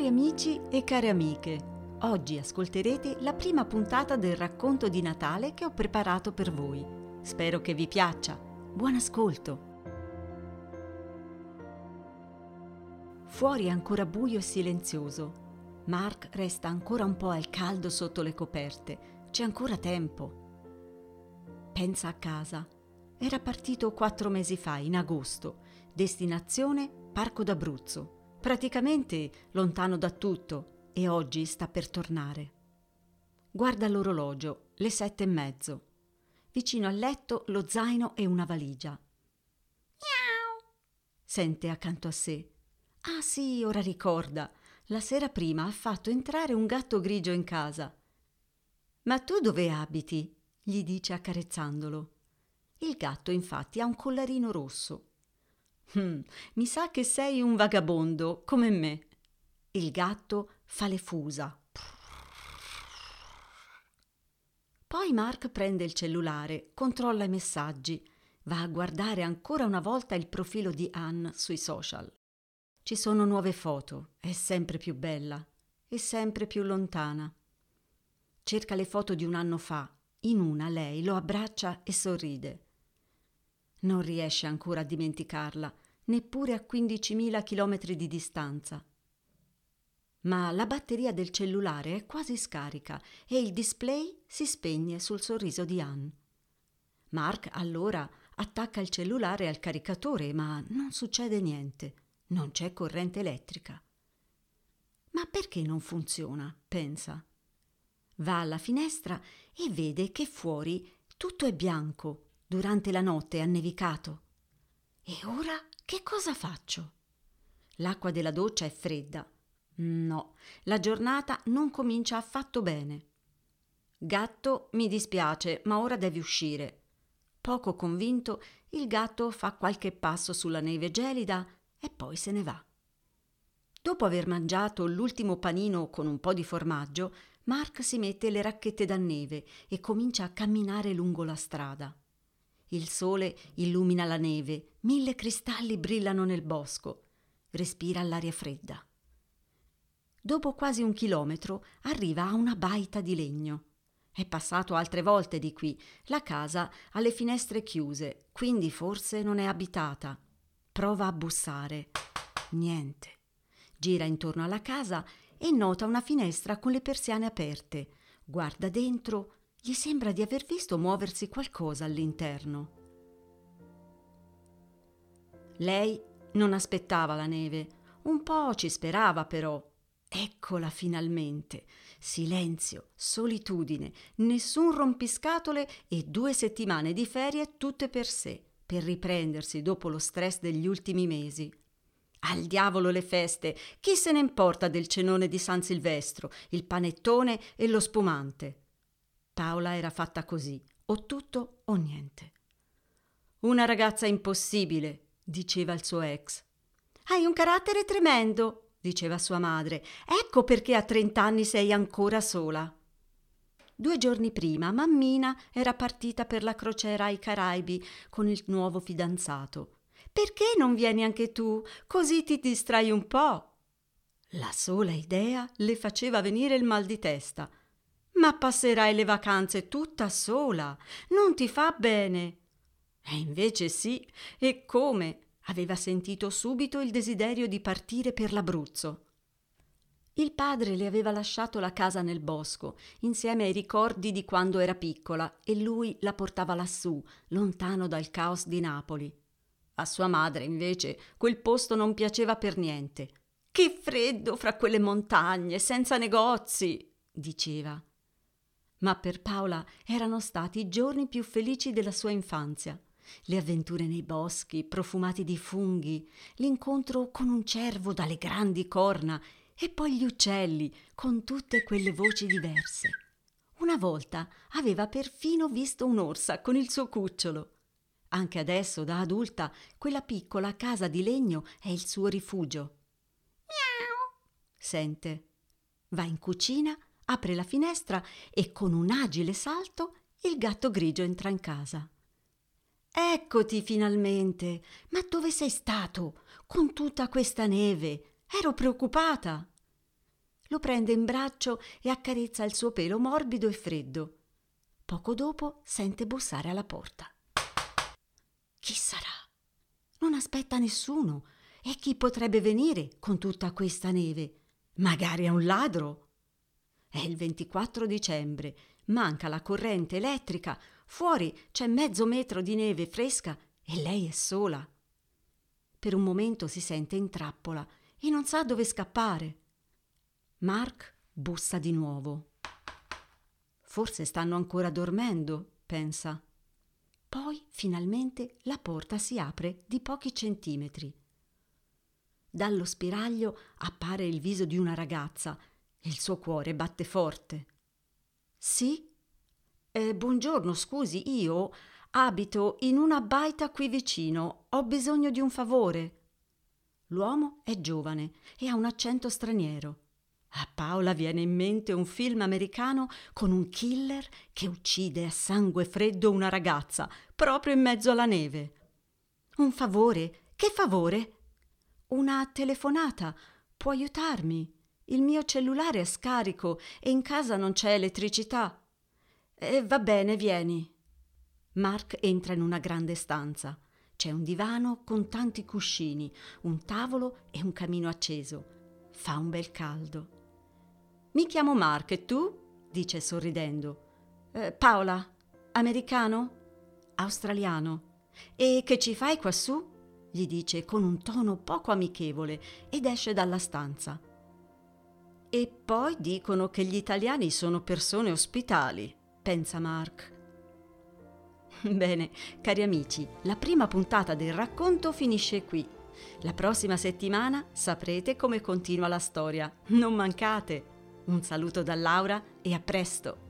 Cari amici e care amiche, oggi ascolterete la prima puntata del racconto di Natale che ho preparato per voi. Spero che vi piaccia. Buon ascolto! Fuori è ancora buio e silenzioso. Mark resta ancora un po' al caldo sotto le coperte. C'è ancora tempo. Pensa a casa. Era partito quattro mesi fa, in agosto. Destinazione Parco d'Abruzzo praticamente lontano da tutto, e oggi sta per tornare. Guarda l'orologio, le sette e mezzo. Vicino al letto lo zaino e una valigia. Miau! Sente accanto a sé. Ah sì, ora ricorda. La sera prima ha fatto entrare un gatto grigio in casa. Ma tu dove abiti? gli dice accarezzandolo. Il gatto infatti ha un collarino rosso Mm, mi sa che sei un vagabondo come me. Il gatto fa le fusa. Poi Mark prende il cellulare, controlla i messaggi, va a guardare ancora una volta il profilo di Anne sui social. Ci sono nuove foto, è sempre più bella e sempre più lontana. Cerca le foto di un anno fa. In una lei lo abbraccia e sorride. Non riesce ancora a dimenticarla, neppure a 15.000 km di distanza. Ma la batteria del cellulare è quasi scarica e il display si spegne sul sorriso di Anne. Mark allora attacca il cellulare al caricatore, ma non succede niente, non c'è corrente elettrica. Ma perché non funziona? pensa. Va alla finestra e vede che fuori tutto è bianco, durante la notte ha nevicato. E ora che cosa faccio? L'acqua della doccia è fredda. No, la giornata non comincia affatto bene. Gatto, mi dispiace, ma ora devi uscire. Poco convinto, il gatto fa qualche passo sulla neve gelida e poi se ne va. Dopo aver mangiato l'ultimo panino con un po' di formaggio, Mark si mette le racchette da neve e comincia a camminare lungo la strada. Il sole illumina la neve, mille cristalli brillano nel bosco. Respira l'aria fredda. Dopo quasi un chilometro arriva a una baita di legno. È passato altre volte di qui. La casa ha le finestre chiuse, quindi forse non è abitata. Prova a bussare. Niente. Gira intorno alla casa e nota una finestra con le persiane aperte. Guarda dentro gli sembra di aver visto muoversi qualcosa all'interno. Lei non aspettava la neve, un po' ci sperava però. Eccola finalmente. Silenzio, solitudine, nessun rompiscatole e due settimane di ferie tutte per sé, per riprendersi dopo lo stress degli ultimi mesi. Al diavolo le feste, chi se ne importa del cenone di San Silvestro, il panettone e lo spumante? Paola era fatta così, o tutto o niente. Una ragazza impossibile, diceva il suo ex. Hai un carattere tremendo, diceva sua madre. Ecco perché a trent'anni sei ancora sola. Due giorni prima mammina era partita per la crociera ai Caraibi con il nuovo fidanzato. Perché non vieni anche tu? Così ti distrai un po'. La sola idea le faceva venire il mal di testa. Ma passerai le vacanze tutta sola. Non ti fa bene. E invece sì, e come? Aveva sentito subito il desiderio di partire per l'Abruzzo. Il padre le aveva lasciato la casa nel bosco, insieme ai ricordi di quando era piccola, e lui la portava lassù, lontano dal caos di Napoli. A sua madre, invece, quel posto non piaceva per niente. Che freddo fra quelle montagne, senza negozi, diceva ma per Paola erano stati i giorni più felici della sua infanzia. Le avventure nei boschi, profumati di funghi, l'incontro con un cervo dalle grandi corna e poi gli uccelli con tutte quelle voci diverse. Una volta aveva perfino visto un'orsa con il suo cucciolo. Anche adesso, da adulta, quella piccola casa di legno è il suo rifugio. Miau! Sente. Va in cucina apre la finestra e con un agile salto il gatto grigio entra in casa. Eccoti finalmente. Ma dove sei stato? Con tutta questa neve. Ero preoccupata. lo prende in braccio e accarezza il suo pelo morbido e freddo. Poco dopo sente bussare alla porta. Chi sarà? Non aspetta nessuno. E chi potrebbe venire con tutta questa neve? Magari è un ladro. È il 24 dicembre, manca la corrente elettrica, fuori c'è mezzo metro di neve fresca e lei è sola. Per un momento si sente in trappola e non sa dove scappare. Mark bussa di nuovo. Forse stanno ancora dormendo, pensa. Poi finalmente la porta si apre di pochi centimetri. Dallo spiraglio appare il viso di una ragazza il suo cuore batte forte. Sì? Eh, buongiorno, scusi, io abito in una baita qui vicino. Ho bisogno di un favore. L'uomo è giovane e ha un accento straniero. A Paola viene in mente un film americano con un killer che uccide a sangue freddo una ragazza proprio in mezzo alla neve. Un favore? Che favore? Una telefonata. Può aiutarmi? Il mio cellulare è scarico e in casa non c'è elettricità. Eh, va bene, vieni. Mark entra in una grande stanza. C'è un divano con tanti cuscini, un tavolo e un camino acceso. Fa un bel caldo. Mi chiamo Mark e tu? dice sorridendo. Eh, Paola, americano? Australiano. E che ci fai quassù? gli dice con un tono poco amichevole ed esce dalla stanza. E poi dicono che gli italiani sono persone ospitali, pensa Mark. Bene, cari amici, la prima puntata del racconto finisce qui. La prossima settimana saprete come continua la storia. Non mancate! Un saluto da Laura e a presto!